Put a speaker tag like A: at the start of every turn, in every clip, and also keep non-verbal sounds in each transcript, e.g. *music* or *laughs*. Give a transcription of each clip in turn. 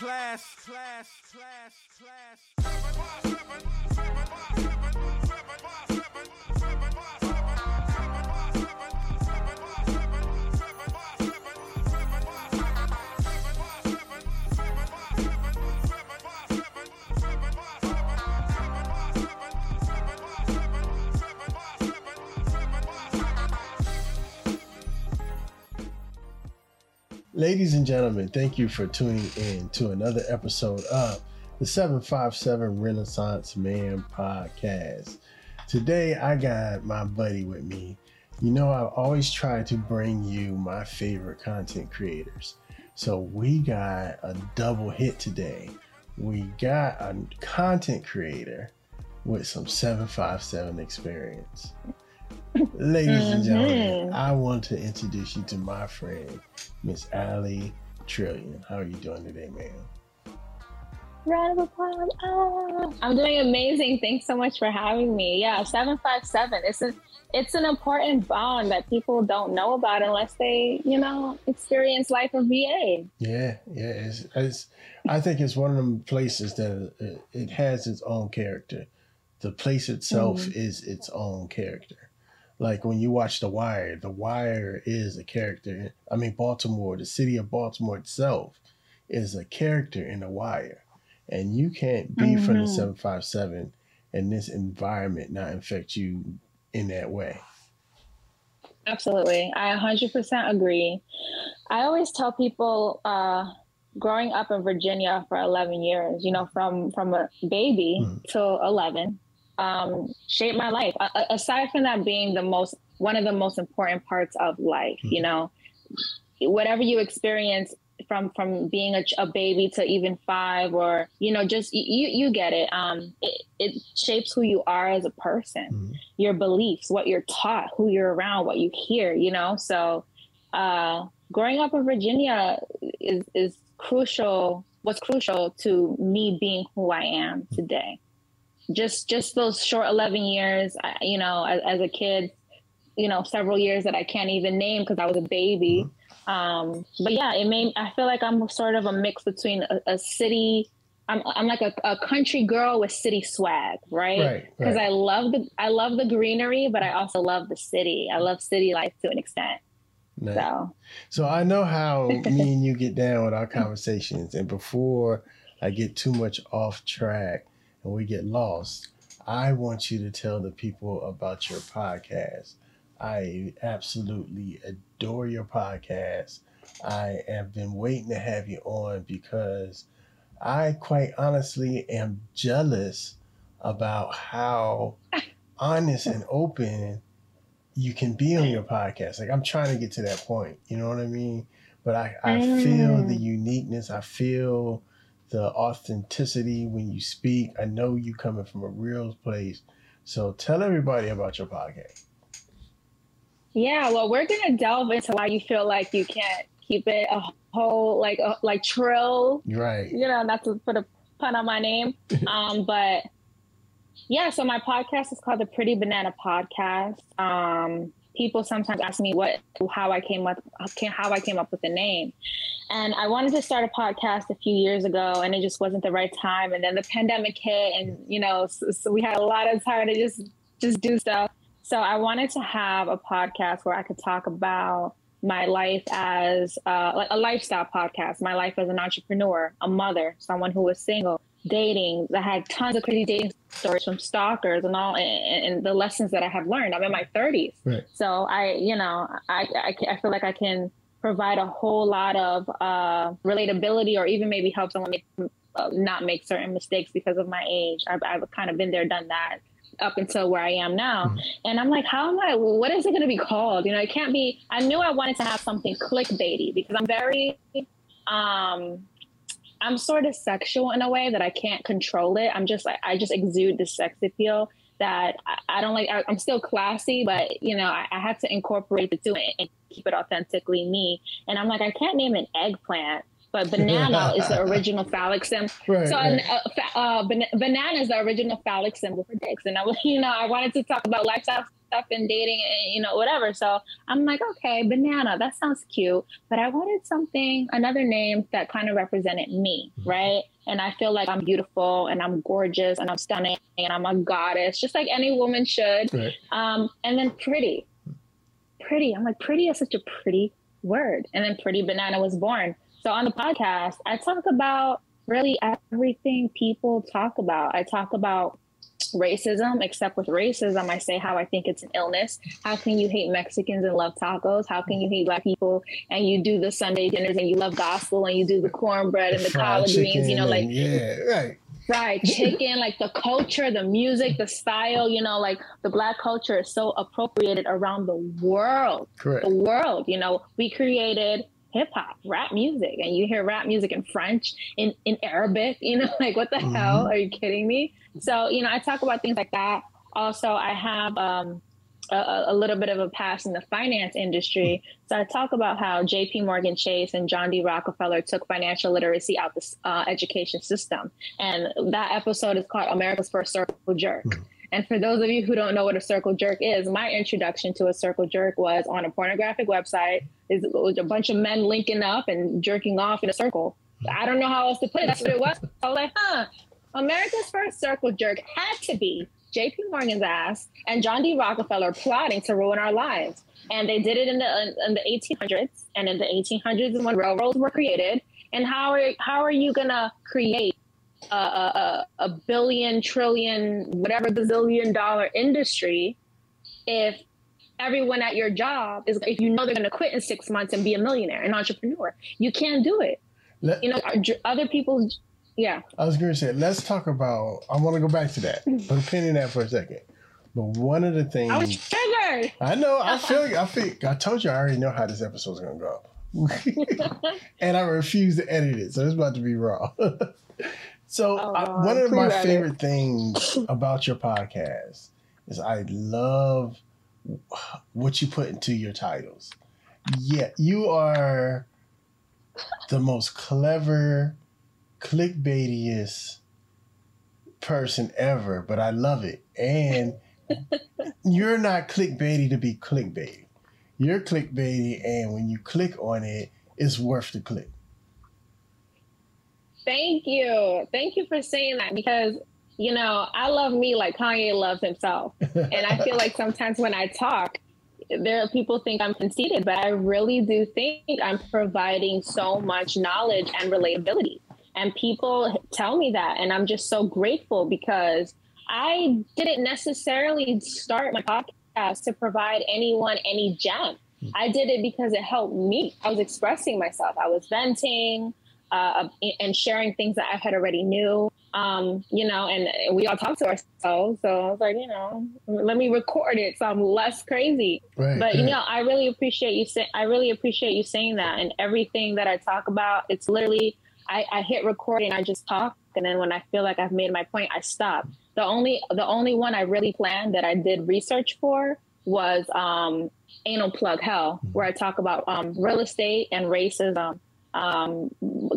A: Class, class, class, class.
B: Ladies and gentlemen, thank you for tuning in to another episode of the 757 Renaissance Man podcast. Today, I got my buddy with me. You know, I've always try to bring you my favorite content creators. So, we got a double hit today. We got a content creator with some 757 experience. Ladies and gentlemen,
C: Mhm.
B: I want to introduce you to my friend, Miss Allie Trillion. How are you doing today, ma'am?
C: Round of applause. Ah. I'm doing amazing. Thanks so much for having me. Yeah, 757. It's a, it's an important bond that people don't know about unless they, you know, experience life of VA.
B: Yeah, yeah. It's, it's, I think it's one of them places that it, it has its own character. The place itself is its own character. Like when you watch The Wire, The Wire is a character. I mean, Baltimore, the city of Baltimore itself is a character in The Wire. And you can't be from the
C: Mhm.
B: 757 and this environment not infect you in that way.
C: Absolutely. I 100% agree. I always tell people uh, growing up in Virginia for 11 years, you know, from, from a baby
B: Mhm.
C: till 11, um, shaped my life. A- aside from that being the most, one of the most important parts of life, you know, whatever you experience from from being a, a baby to even five or you know just you you get it um it, it shapes who you are as a person
B: Mhm.
C: your beliefs what you're taught who you're around what you hear you know so uh growing up in virginia is is crucial was crucial to me being who i am today just just those short 11 years you know as, as a kid you know several years that i can't even name because i was a baby um but yeah it made i feel like i'm sort of a mix between a, a city i'm, I'm like a, a country girl with city swag right
B: Right,
C: because
B: right.
C: I love the I love the greenery, but I also love the city. I love city life to an extent.
B: Nice.
C: So
B: So I know how *laughs* me and you get down with our conversations, and before I get too much off track and we get lost, I want you to tell the people about your podcast. I absolutely adore your podcast. I have been waiting to have you on because I quite honestly am jealous about how honest and open you can be on your podcast. Like I'm trying to get to that point. You know what I mean? But I, I feel the
C: Mm.
B: uniqueness. I feel the authenticity when you speak. I know you coming from a real place. So tell everybody about your podcast.
C: yeah, well, we're gonna delve into why you feel like you can't keep it a whole like a, like trill.
B: Right.
C: You know, not to put a pun on my name, *laughs* um, but yeah. So my podcast is called the Pretty Banana Podcast. Um, people sometimes ask me what how I came up how I came up with the name. And I wanted to start a podcast a few years ago, and it just wasn't the right time. And then the pandemic hit, and you know, so, so we had a lot of time to just just do stuff. So I wanted to have a podcast where I could talk about my life as uh, like a lifestyle podcast, my life as an entrepreneur, a mother, someone who was single, dating. I had tons of crazy dating stories from stalkers and all, and, and the lessons that I have learned. I'm in my 30s,
B: Right.
C: so I, you know, I, I, I feel like I can provide a whole lot of uh, relatability, or even maybe help someone make, uh, not make certain mistakes because of my age. I've, I've kind of been there, done that up until where I am now.
B: Mhm.
C: And I'm like, how am I, what is it going to be called? You know, it can't be, I knew I wanted to have something clickbaity because I'm very, um, I'm sort of sexual in a way that I can't control it. I'm just like, I just exude this sex appeal that I, I don't like. I, I'm still classy, but you know, I, I have to incorporate the two and, and keep it authentically me. And I'm like, I can't name an eggplant, but banana is the original *laughs* phallic symbol.
B: Right.
C: So
B: right.
C: uh, uh, ban- banana is the original phallic symbol for dicks, and I was, *laughs* you know, I wanted to talk about lifestyle stuff in dating and you know whatever. So I'm like, okay, banana, that sounds cute, but I wanted something, another name that kind of represented me,
B: Mm-hmm.
C: right? And I feel like I'm beautiful and I'm gorgeous and I'm stunning and I'm a goddess, just like any woman should.
B: Right.
C: Um, and then pretty, pretty. I'm like, pretty is such a pretty word. And then Pretty Banana was born. So on the podcast, I talk about really everything people talk about. I talk about racism, except with racism, I say how I think it's an illness. How can you hate Mexicans and love tacos? How can you hate black people and you do the Sunday dinners and you love gospel and you do the cornbread and the
B: Fried
C: collard greens, you know, like
B: yeah, right.
C: fried chicken, like the culture, the music, the style, you know, like the black culture is so appropriated around the world.
B: Correct.
C: The world, you know, we created hip hop, rap music, and you hear rap music in French, in, in Arabic, you know, *laughs* like what the
B: Mhm.
C: hell? Are you kidding me? So, you know, I talk about things like that. Also, I have um, a, a little bit of a past in the finance industry. So I talk about how JP Morgan Chase and John D. Rockefeller took financial literacy out of the uh, education system. And that episode is called America's First Circle Jerk.
B: Mhm.
C: And for those of you who don't know what a circle jerk is, my introduction to a circle jerk was on a pornographic website. Is a bunch of men linking up and jerking off in a circle. I don't know how else to put it. That's what it was. I was like, huh. America's first circle jerk had to be JP Morgan's ass and John D. Rockefeller plotting to ruin our lives. And they did it in the in the 1800s, and in the 1800s is when railroads were created. And how are how are you gonna create a, a, a billion, trillion, whatever bazillion dollar industry if everyone at your job is if you know they're gonna quit in six months and be a millionaire, an entrepreneur? You can't do it.
B: Let-
C: You know, other people. Yeah.
B: I was going to say, let's talk about. I want to go back to that. *laughs* Put a pin in that for a second. But one of the things
C: I was triggered.
B: I know. I *laughs* feel. I feel. I told you. I already know how this episode's gonna go, *laughs* and I refuse to edit it, so it's about to be raw. So
C: Oh,
B: I, one of my favorite things about your podcast is I love what you put into your titles. Yeah, you are the most clever, clickbaitiest person ever, but I love it. And *laughs* you're not clickbaity to be clickbaity. You're clickbaity, and when you click on it, it's worth the click.
C: Thank you. Thank you for saying that because, you know, I love me like Kanye loves himself. And I feel like sometimes when I talk, there are people think I'm conceited, but I really do think I'm providing so much knowledge and relatability. And people tell me that. And I'm just so grateful because I didn't necessarily start my podcast to provide anyone any gem. I did it because it helped me. I was expressing myself. I was venting uh, and sharing things that I had already knew. Um, you know, and we all talk to ourselves. So I was like, you know, let me record it so I'm less crazy.
B: Right.
C: But you know, I really appreciate you saying. I really appreciate you saying that. And everything that I talk about, it's literally I, I hit record and I just talk, and then when I feel like I've made my point, I stop. The only the only one I really planned that I did research for was um, anal plug hell, where I talk about um, real estate and racism. Um,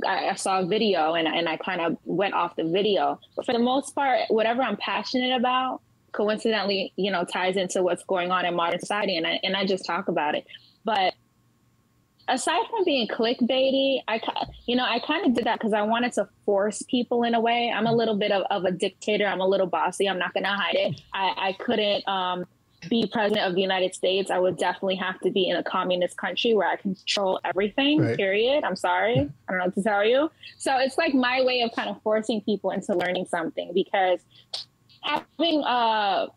C: I, I saw a video and, and I kind of went off the video, but for the most part, whatever I'm passionate about, coincidentally, you know, ties into what's going on in modern society, and I and I just talk about it. But aside from being clickbaity, I you know I kind of did that because I wanted to force people in a way. I'm a little bit of, of a dictator. I'm a little bossy. I'm not gonna hide it. I, I couldn't um, be president of the United States. I would definitely have to be in a communist country where I control everything.
B: Right.
C: Period. I'm sorry. I don't know what to tell you. So it's like my way of kind of forcing people into learning something because having uh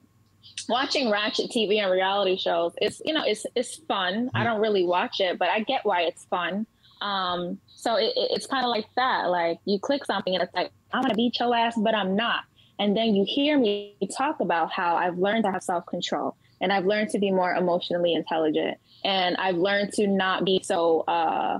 C: watching ratchet tv and reality shows it's you know it's it's fun i don't really watch it but i get why it's fun um so it, it- it's kind of like that like you click something and it's like i'm gonna beat your ass but i'm not and then you hear me talk about how i've learned to have self-control and i've learned to be more emotionally intelligent and i've learned to not be so uh,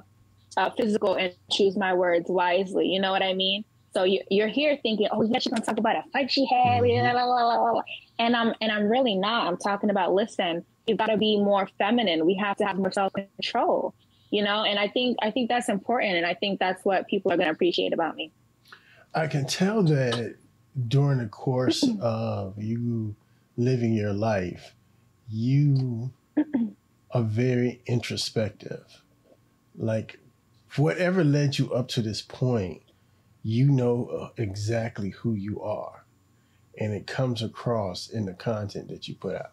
C: uh physical and choose my words wisely you know what i mean so you, you're here thinking, oh yeah, she's gonna talk about a fight she had, blah, blah, blah, blah, blah. and I'm and I'm really not. I'm talking about listen, you've got to be more feminine. We have to have more self control, you know. And I think I think that's important, and I think that's what people are gonna appreciate about me.
B: I can tell that during the course *clears throat* of you living your life, you are very introspective. Like, whatever led you up to this point, you know uh, exactly who you are. And it comes across in the content that you put out.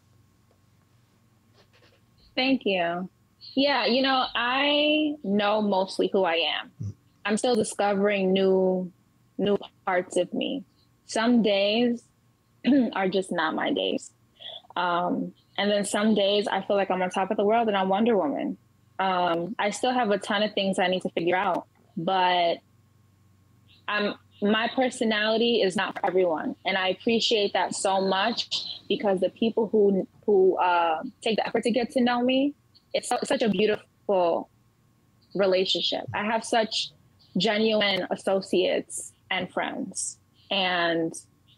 C: Thank you. Yeah, you know, I know mostly who I am. Mm. I'm still discovering new new parts of me. Some days *clears throat* are just not my days. Um, and then some days I feel like I'm on top of the world and I'm Wonder Woman. Um, I still have a ton of things I need to figure out, but I'm my personality is not for everyone, and I appreciate that so much because the people who who uh, take the effort to get to know me, it's such a beautiful relationship. I have such genuine associates and friends, and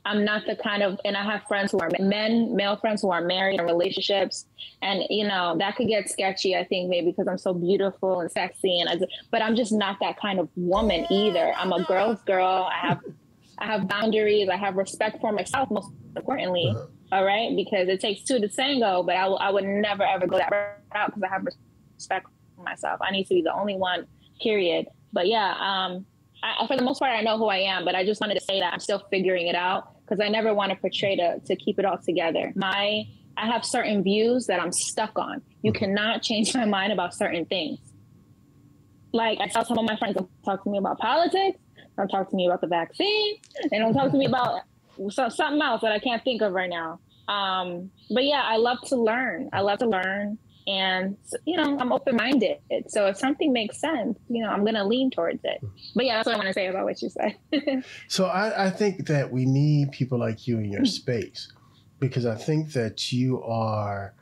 C: I'm not the kind of, and I have friends who are men, male friends who are married in relationships, and you know that could get sketchy. I think maybe because I'm so beautiful and sexy, and I, but I'm just not that kind of woman either. I'm a girl's girl. I have, I have boundaries. I have respect for myself. Most importantly, uh-huh. all right, because it takes two to tango. But I, I would never ever go that route because I have respect for myself. I need to be the only one. Period. But yeah, um, I, for the most part, I know who I am. But I just wanted to say that I'm still figuring it out because I never want to portray to to keep it all together. My I have certain views that I'm stuck on. You mm-hmm. cannot change my mind about certain things. Like I tell some of my friends, don't talk to me about politics. Don't talk to me about the vaccine, and don't talk to me about *laughs* something else that I can't think of right now. Um, but yeah, I love to learn. I love to learn and you know i'm open-minded. So if something makes sense you know i'm going to lean towards it. But yeah that's what i want to say about what you said. *laughs*
B: So I, I, think that we need people like you in your space because i think that you are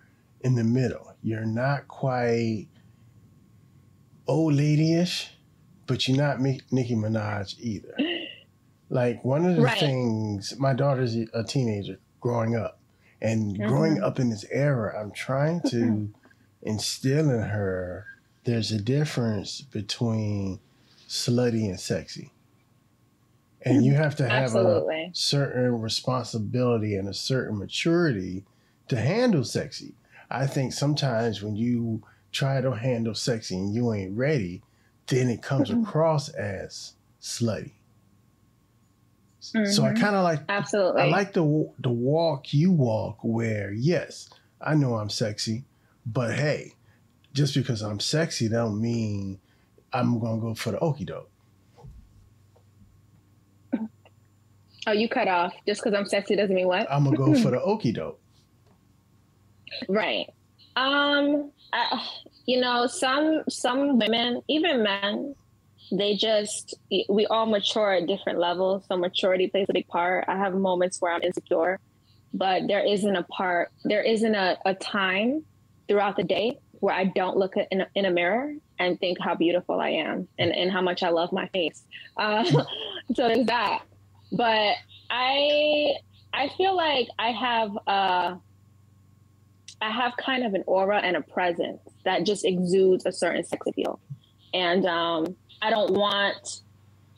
B: in the middle. You're not quite old ladyish but you're not nicki minaj either. *gasps* Like one of the right. things my daughter's a teenager growing up. And mm-hmm. growing up in this era i'm trying to instill in her there's a difference between slutty and sexy. And you have to have Absolutely. a certain responsibility and a certain maturity to handle sexy. I think sometimes when you try to handle sexy and you ain't ready, then it comes mm-hmm. across as slutty. Mm-hmm. So I mm-hmm. kind of like
C: absolutely.
B: I like the the walk you walk where yes, I know I'm sexy, but hey, just because I'm sexy, don't mean I'm gonna go for the okey doke.
C: Oh, you cut off. Just because I'm sexy doesn't mean what?
B: I'm gonna go for the *laughs* okey doke.
C: Right. Um. I, you know, some some women, even men, they just we all mature at different levels. So maturity plays a big part. I have moments where I'm insecure, but there isn't a part. There isn't a, a time throughout the day where I don't look in a, in a mirror and think how beautiful I am and, and how much I love my face. Uh, *laughs* so there's that. But I I feel like I have uh, I have kind of an aura and a presence that just exudes a certain sex appeal, and um, I don't want.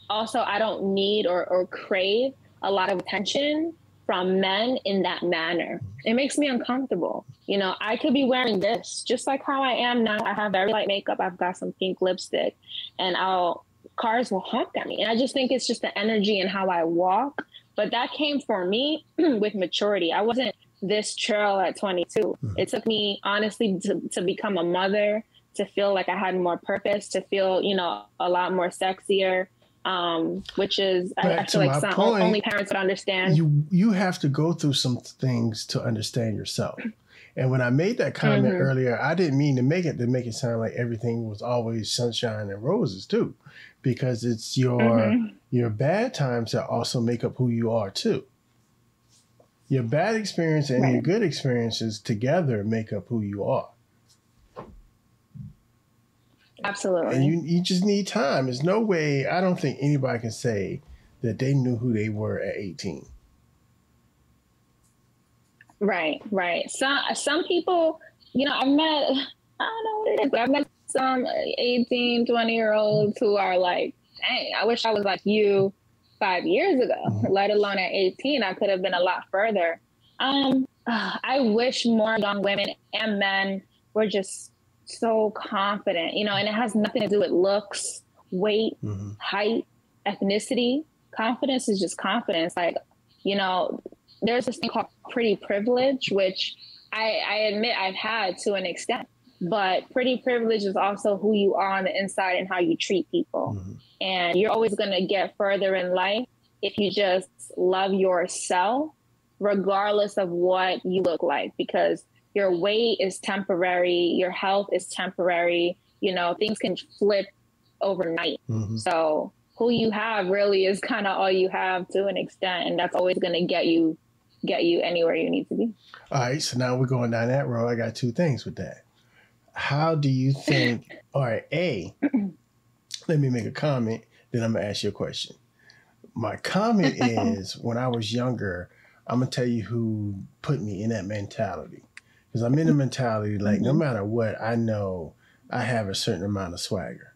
C: Also, I don't need or, or crave a lot of attention from men in that manner. It makes me uncomfortable. You know, I could be wearing this just like how I am now. I have very light makeup. I've got some pink lipstick, and I'll cars will honk at me. And I just think it's just the energy and how I walk. But that came for me *clears throat* with maturity. I wasn't this trail at 22. Mm-hmm. It took me honestly to, to become a mother, to feel like I had more purpose, to feel, you know, a lot more sexier, um, which is I, I, feel like some, point, only parents would understand.
B: You you have to go through some things to understand yourself. And when I made that comment mm-hmm. earlier, I didn't mean to make it to make it sound like everything was always sunshine and roses too, because it's your mm-hmm. your bad times that also make up who you are too. Your bad experience and right. your good experiences together make up who you are.
C: Absolutely.
B: And you, you just need time. There's no way, I don't think anybody can say that they knew who they were at 18.
C: Right, right. Some some people, you know, I've met, I don't know what it is, but I've met some 18, 20 year olds who are like, dang, I wish I was like you five years ago, mm-hmm. let alone at 18. I could have been a lot further. Um, I wish more young women and men were just so confident, you know, and it has nothing to do with looks, weight,
B: hmm
C: height, ethnicity. Confidence is just confidence. Like, you know, there's this thing called pretty privilege, which I, I admit I've had to an extent. But pretty privilege is also who you are on the inside and how you treat people.
B: hmm
C: And you're always going to get further in life if you just love yourself, regardless of what you look like, because your weight is temporary, your health is temporary. You know, things can flip overnight.
B: hmm
C: So, who you have really is kind of all you have to an extent, and that's always going to get you get you anywhere you need to be.
B: All right, so now we're going down that road. I got two things with that. How do you think? *laughs* All right, A, let me make a comment, then I'm gonna ask you a question. My comment *laughs* is when I was younger, I'm gonna tell you who put me in that mentality. Because I'm in the mentality like no
C: Mhm.
B: matter what, I know I have a certain amount of swagger.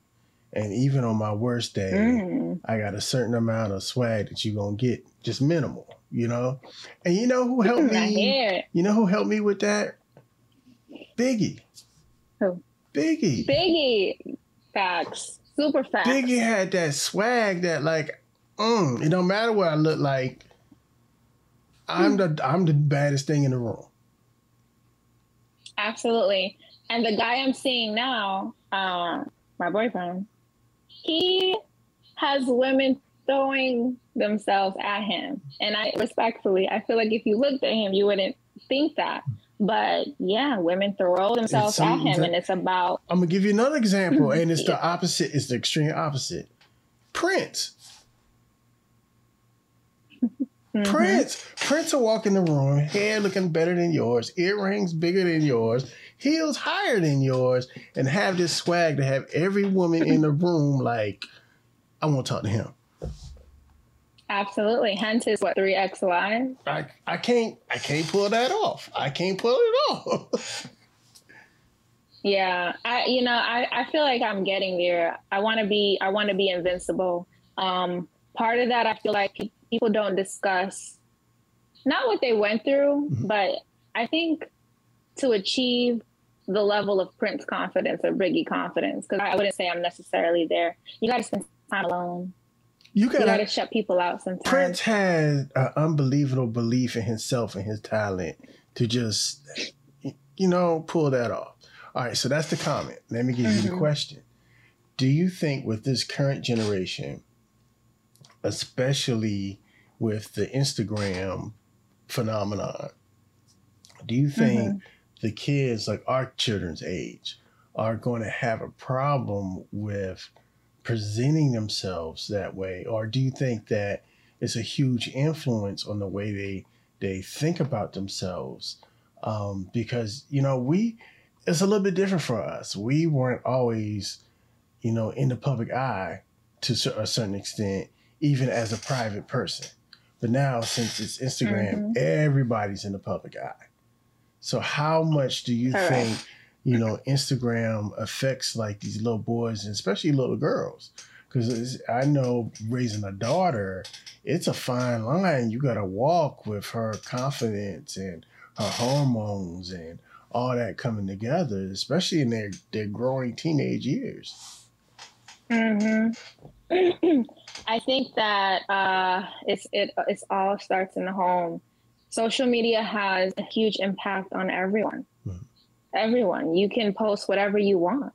B: And even on my worst day,
C: Mm.
B: I got a certain amount of swag that you're gonna get, just minimal, you know? And you know who helped me? You know who helped me with that? Biggie.
C: Who?
B: Biggie.
C: Biggie, facts, super facts.
B: Biggie had that swag that like, mm, it don't matter what I look like. I'm the I'm the baddest thing in the room.
C: Absolutely. And the guy I'm seeing now, uh, my boyfriend, he has women throwing themselves at him. And I respectfully, I feel like if you looked at him, you wouldn't think that. But yeah, women throw themselves at him, and it's about
B: I'm gonna give you another example, and it's the *laughs* opposite. It's the extreme opposite. Prince.
C: Mhm.
B: Prince. Prince will walk in the room, hair looking better than yours, earrings bigger than yours, heels higher than yours, and have this swag to have every woman in the room like, I want to talk to him.
C: absolutely. Hence his what three X line.
B: I, I can't I can't pull that off. I can't pull it off. *laughs*
C: Yeah, I you know I, I feel like I'm getting there. I want to be I want to be invincible. Um, part of that I feel like people don't discuss not what they went through,
B: Mhm.
C: but I think to achieve the level of Prince confidence or Biggie confidence, because I wouldn't say I'm necessarily there. You got to spend time alone.
B: You
C: got to
B: gotta
C: shut people out sometimes.
B: Prince has an unbelievable belief in himself and his talent to just, you know, pull that off. All right, so that's the comment. Let me give you the
C: Mhm.
B: question. Do you think with this current generation, especially with the Instagram phenomenon, do you think the kids, like our children's age, are going to have a problem with presenting themselves that way? Or do you think that it's a huge influence on the way they they think about themselves? Um, because you know we it's a little bit different for us. We weren't always, you know, in the public eye to a certain extent, even as a private person. But now, since it's Instagram,
C: Mhm.
B: everybody's in the public eye. So, how much do you
C: Correct.
B: think, you know, Instagram affects like these little boys and especially little girls? Because I know raising a daughter, it's a fine line. You got to walk with her confidence and her hormones and all that coming together, especially in their, their growing teenage years.
C: hmm *clears throat* I think that uh, it's it it's all starts in the home. Social media has a huge impact on everyone.
B: Mhm.
C: Everyone, you can post whatever you want,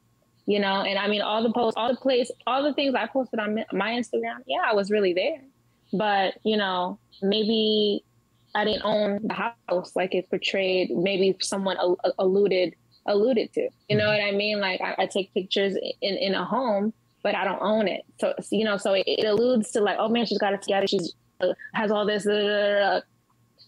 C: you know. And I mean, all the posts, all the place, all the things I posted on my Instagram. Yeah, I was really there, but you know, maybe I didn't own the house like it portrayed. Maybe someone al- alluded alluded to. You know what I mean? Like I, I take pictures in in a home but I don't own it. So, you know, so it, it alludes to like, oh man, she's got it together. She's uh, has all this, uh,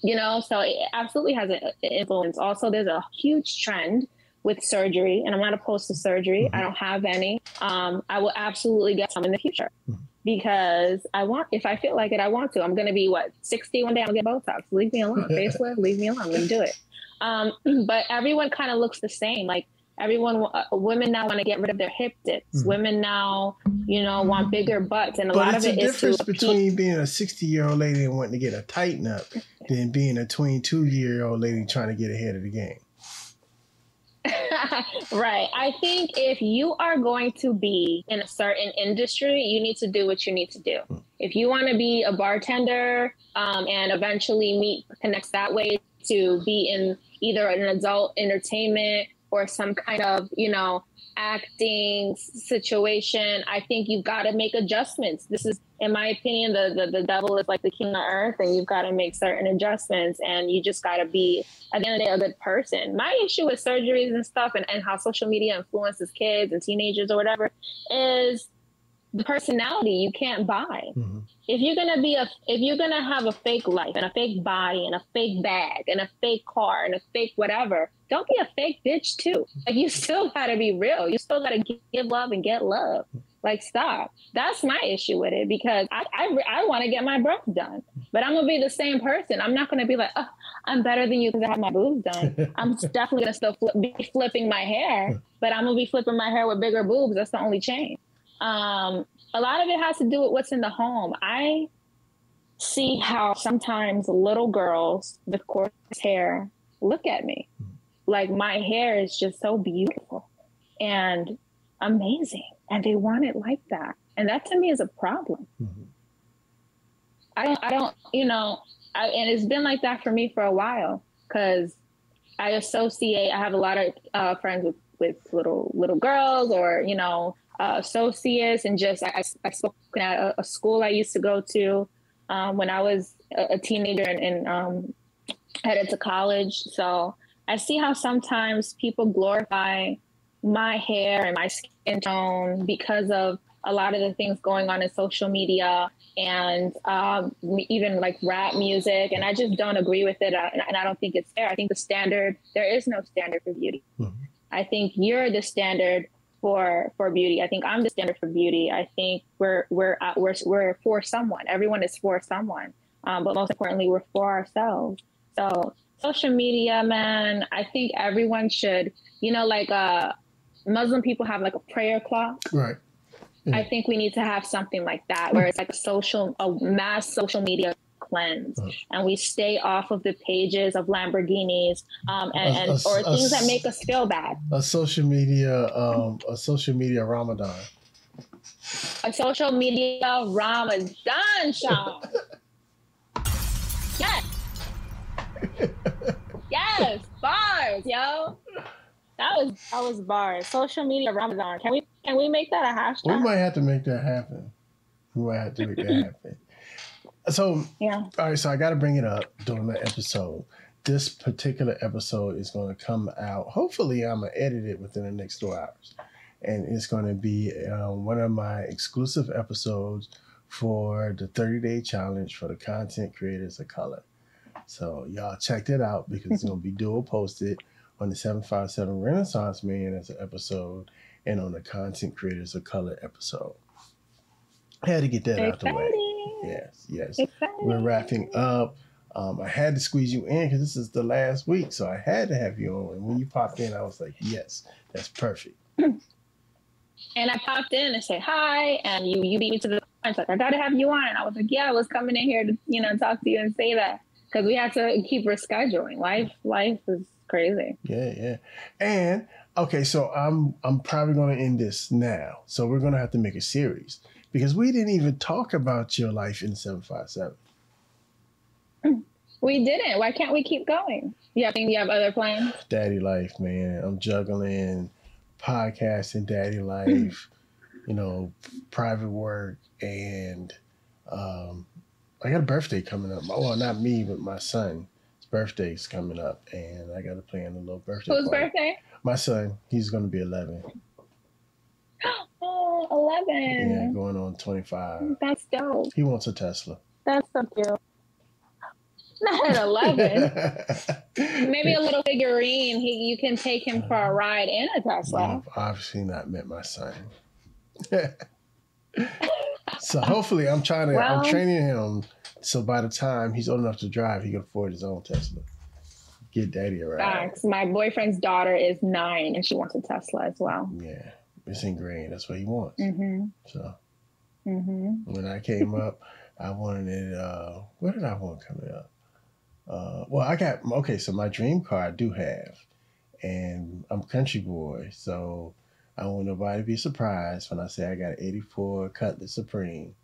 C: you know. So it absolutely has an influence. Also, there's a huge trend with surgery, and I'm not opposed to surgery. I don't have any. Um, I will absolutely get some in the future
B: Mhm.
C: because I want. If I feel like it, I want to. I'm going to be what 60 one day. I'm gonna get Botox. Leave me alone. *laughs* Facelift. Leave me alone. I'm gonna do it. Um, *clears throat* but everyone kind of looks the same. Like everyone, uh, women now want to get rid of their hip dips.
B: Mhm.
C: Women now, you know, want bigger butts, and a
B: But
C: lot of it is to
B: difference
C: appeal-
B: between being a 60 year old lady and wanting to get a tighten up *laughs* than being a 22 year old lady trying to get ahead of the game. *laughs*
C: right. I think if you are going to be in a certain industry, you need to do what you need to do.
B: Hmm.
C: If you want to be a bartender um, and eventually meet connects that way to be in either an adult entertainment or some kind of, you know, acting situation, I think you've got to make adjustments. This is, in my opinion, the, the, the devil is like the king of earth, and you've got to make certain adjustments, and you just got to be, at the end of the day, a good person. My issue with surgeries and stuff and, and how social media influences kids and teenagers or whatever is personality you can't buy.
B: Mhm.
C: If you're gonna be a, if you're gonna have a fake life and a fake body and a fake bag and a fake car and a fake whatever, don't be a fake bitch too. Like you still gotta be real. You still gotta give love and get love. Like stop. That's my issue with it because I I, I want to get my breasts done, but I'm gonna be the same person. I'm not gonna be like, oh, I'm better than you because I have my boobs done. *laughs* I'm definitely gonna still flip, be flipping my hair, but I'm gonna be flipping my hair with bigger boobs. That's the only change. Um, a lot of it has to do with what's in the home. I see how sometimes little girls with coarse hair look at me. Like my hair is just so beautiful and amazing, and they want it like that. And that to me is a problem.
B: Mhm.
C: I don't, I don't, you know, I, and it's been like that for me for a while because I associate. I have a lot of uh, friends with with little little girls or you know uh, associates, and just I, I, I spoke at a, a school I used to go to um, when I was a, a teenager and, and um, headed to college. So I see how sometimes people glorify my hair and my skin tone because of a lot of the things going on in social media and um, even like rap music. And I just don't agree with it. uh, And I don't think it's fair. I think the standard, there is no standard for beauty.
B: Mhm.
C: I think you're the standard for for beauty. I think I'm the standard for beauty. I think we're we're uh, we're we're for someone. Everyone is for someone, um, but most importantly, we're for ourselves. So social media, man. I think everyone should. You know, like uh, Muslim people have like a prayer clock.
B: Right.
C: I think we need to have something like that, where it's like a social, a mass social media cleanse,
B: Uh-huh.
C: and we stay off of the pages of Lamborghinis um, and,
B: A-
C: and
B: a-
C: or
B: a-
C: things that make us feel bad.
B: A social media, um, a social media Ramadan.
C: a social media Ramadan show. *laughs* yes. yes, bars, yo. That was that was bars. Social media Ramadan. Can we can we make that a hashtag?
B: We might have to make that happen. We might have to make that happen. So,
C: yeah.
B: all right, so I got to bring it up during the episode. This particular episode is going to come out. Hopefully, I'm to edit it within the next two hours. And it's going to be uh, one of my exclusive episodes for the 30 day challenge for the content creators of color. So, y'all check that out because it's going to be *laughs* dual posted on the 757 Renaissance Man as an episode and on the content creators of color episode. I had to get that out the way. Yes, yes.
C: Exciting.
B: We're wrapping up. Um, I had to squeeze you in because this is the last week, so I had to have you on. And when you popped in, I was like, "Yes, that's perfect." *clears throat*
C: And I popped in and said hi, and you you beat me to the punch. Like I gotta have you on. And I was like, yeah, I was coming in here to you know talk to you and say that because we had to keep rescheduling. Life life is crazy.
B: Yeah, yeah. And okay, so I'm I'm probably going to end this now. So we're going to have to make a series because we didn't even talk about your life in seven five seven.
C: We didn't. Why can't we keep going? Yeah, I think you have other plans. *sighs*
B: Daddy life, man. I'm juggling podcasting, daddy life, *laughs* you know, private work, and um, I got a birthday coming up. Well, not me, but my son. His birthday's coming up, and I got to plan a little birthday.
C: Whose
B: party.
C: birthday?
B: My son. He's going to be 11.
C: Oh, 11.
B: Yeah, going on 25.
C: That's dope.
B: He wants a Tesla.
C: That's so cute. *laughs* Not at 11. Maybe a little figurine. He, you can take him for a ride in a Tesla.
B: You've obviously not met my son. *laughs* so hopefully, I'm trying to.
C: Well-
B: I'm training him so by the time he's old enough to drive, he can afford his own Tesla. Get daddy a ride.
C: Facts. My boyfriend's daughter is nine and she wants a Tesla as well.
B: Yeah, it's ingrained. That's what he wants.
C: Mm-hmm.
B: So
C: Mm-hmm.
B: when I came up, I wanted it. Uh, what did I want coming up? Uh, well, I got okay. So my dream car I do have, and I'm country boy, so I don't want nobody to be surprised when I say I got an '84 Cutlass Supreme.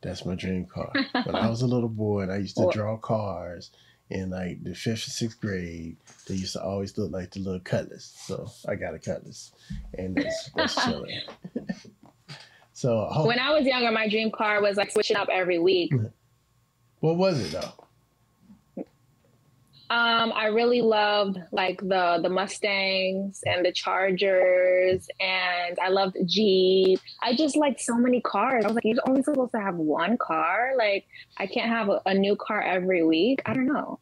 B: That's my dream car. when I was a little boy and I used to draw cars in like the fifth or sixth grade, they used to always look like the little Cutlass. So I got a Cutlass, and that's, that's chilling. *laughs* so I hope-
C: When I was younger, my dream car was like switching up every week.
B: what was it though?
C: Um, I really loved like the the Mustangs and the Chargers, and I loved Jeep. I just liked so many cars. I was like, you're only supposed to have one car. Like, I can't have a, a new car every week. I don't know.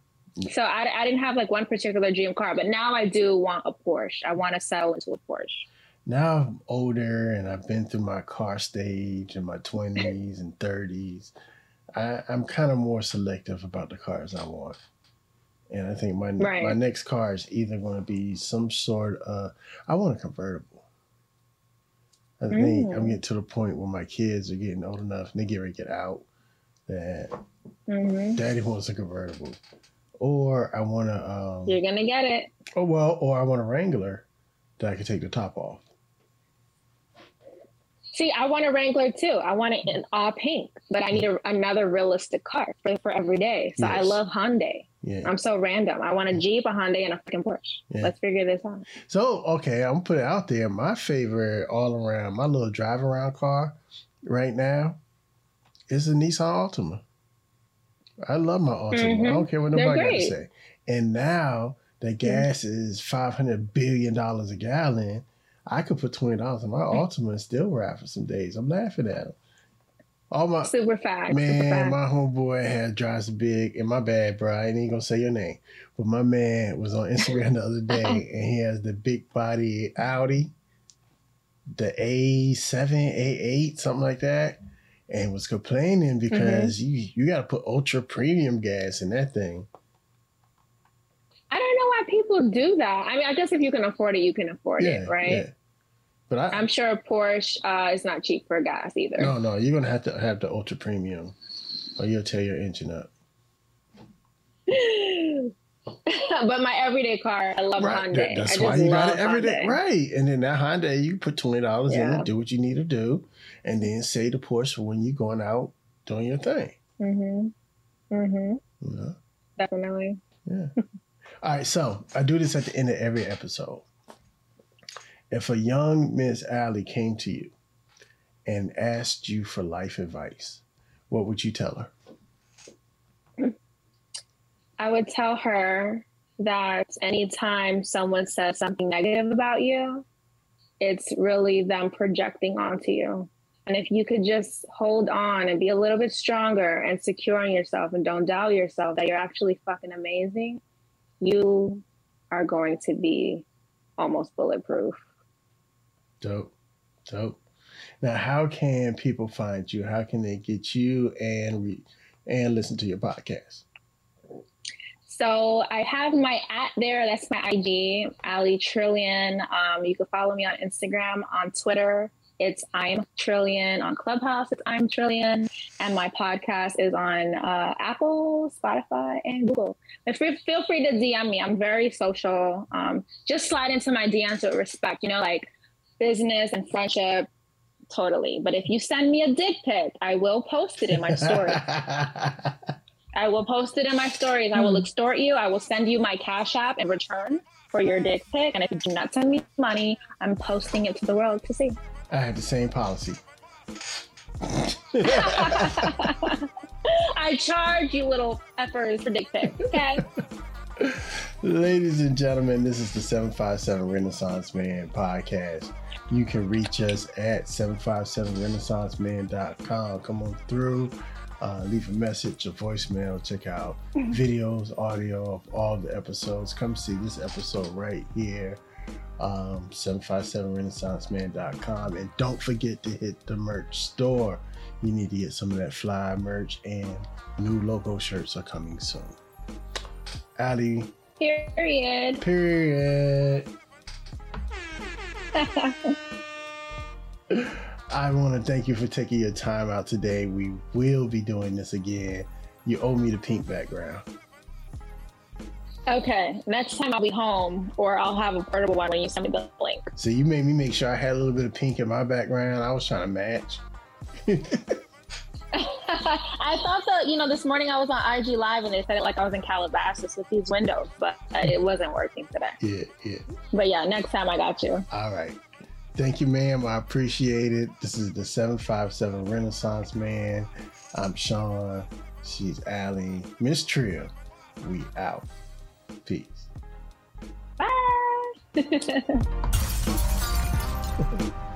C: So I, I didn't have like one particular dream car, but now I do want a Porsche. I want to settle into a Porsche.
B: now I'm older and I've been through my car stage in my 20s and 30s. I, I'm kind of more selective about the cars I want. And I think my
C: Right.
B: my next car is either going to be some sort of I want a convertible. I think
C: Mm.
B: I'm getting to the point where my kids are getting old enough and they get ready to get out that
C: hmm
B: daddy wants a convertible. Or I want to um
C: You're gonna get it.
B: oh well or I want a Wrangler that I can take the top off.
C: See, I want a Wrangler too. I want it in all pink, but I need a, another realistic car for, for every day. So I love Hyundai.
B: Yeah.
C: I'm so random. I want a Jeep, a Hyundai, and a fucking Porsche.
B: Yeah.
C: Let's figure this out.
B: So okay, I'm gonna put it out there. My favorite all around, my little drive around car right now is a Nissan Altima. I love my Altima. I
C: Mhm.
B: don't care what nobody got to say. And now that gas is five hundred billion dollars a gallon, I could put twenty dollars in my Altima and still ride for some days. I'm laughing at them. All my
C: Super fast. super
B: Man,
C: fast.
B: my homeboy had drives big, and my bad, bro. I ain't even gonna say your name, but my man was on Instagram the other day, *laughs* and he has the big body Audi, the A seven, A eight, something like that, and was complaining mm-hmm. because you you got to put ultra premium gas in that thing.
C: I don't know why people do that. I mean, I guess if you can afford it, you can afford it, right?
B: But I
C: I'm sure a Porsche uh, is not cheap for gas either.
B: no no, you're gonna have to have the ultra premium, or you'll tear your engine up. *laughs*
C: but my everyday car, I love
B: Right.
C: Hyundai.
B: that- that's
C: I
B: why you got it every day.
C: Hyundai.
B: Right. And then that Hyundai, you put twenty dollars in
C: Yeah.
B: it, do what you need to do, and then say the Porsche for when you're going out doing your thing.
C: Mm-hmm. Mm-hmm.
B: Know?
C: Definitely.
B: Yeah. *laughs* All right, so I do this at the end of every episode. If a young Miss Allie came to you and asked you for life advice, what would you tell her?
C: I would tell her that anytime someone says something negative about you, it's really them projecting onto you. And if you could just hold on and be a little bit stronger and secure in yourself and don't doubt yourself that you're actually fucking amazing, you are going to be almost bulletproof.
B: Dope. Dope. Now, how can people find you? How can they get you and re- and listen to your podcast?
C: So I have my at there. That's my IG, Ali Trillion. Um, you can follow me on Instagram, on Twitter. It's I'm Trillion. On Clubhouse, it's I'm Trillion. And my podcast is on uh, Apple, Spotify, and Google. But feel feel free to DM me. I'm very social. Um, just slide into my DMs with respect. You know, like business and friendship, totally. But if you send me a dick pic, I will post it in my story. *laughs* I will post it in my stories. I will hmm. extort you. I will send you my cash app in return for your dick pic. And if you do not send me money, I'm posting it to the world to see.
B: I have the same policy. *laughs*
C: I charge you little effers for dick pics. Okay. *laughs*
B: Ladies and gentlemen, this is the 757 Renaissance Man podcast. You can reach us at 757renaissanceman.com. Come on through, uh, leave a message, a voicemail, check out *laughs* videos, audio of all the episodes. Come see this episode right here, um, 757renaissanceman.com. And don't forget to hit the merch store. You need to get some of that fly merch, and new logo shirts are coming soon. Ali,
C: Period.
B: Period. I want to thank you for taking your time out today. We will be doing this again. You owe me the pink background.
C: Okay, next time I'll be home, or I'll have a portable one when you send me the link.
B: So you made me make sure I had a little bit of pink in my background. I was trying to match. *laughs* *laughs*
C: I thought that you know this morning I was on IG Live and they said it like I was in Calabasas with these windows, but it wasn't working today.
B: Yeah, yeah.
C: But yeah, next time I got you.
B: All right. Thank you, ma'am. I appreciate it. This is the 757 Renaissance Man. I'm Sean. She's Allie. Miss Trill. We out. Peace.
C: Bye. *laughs*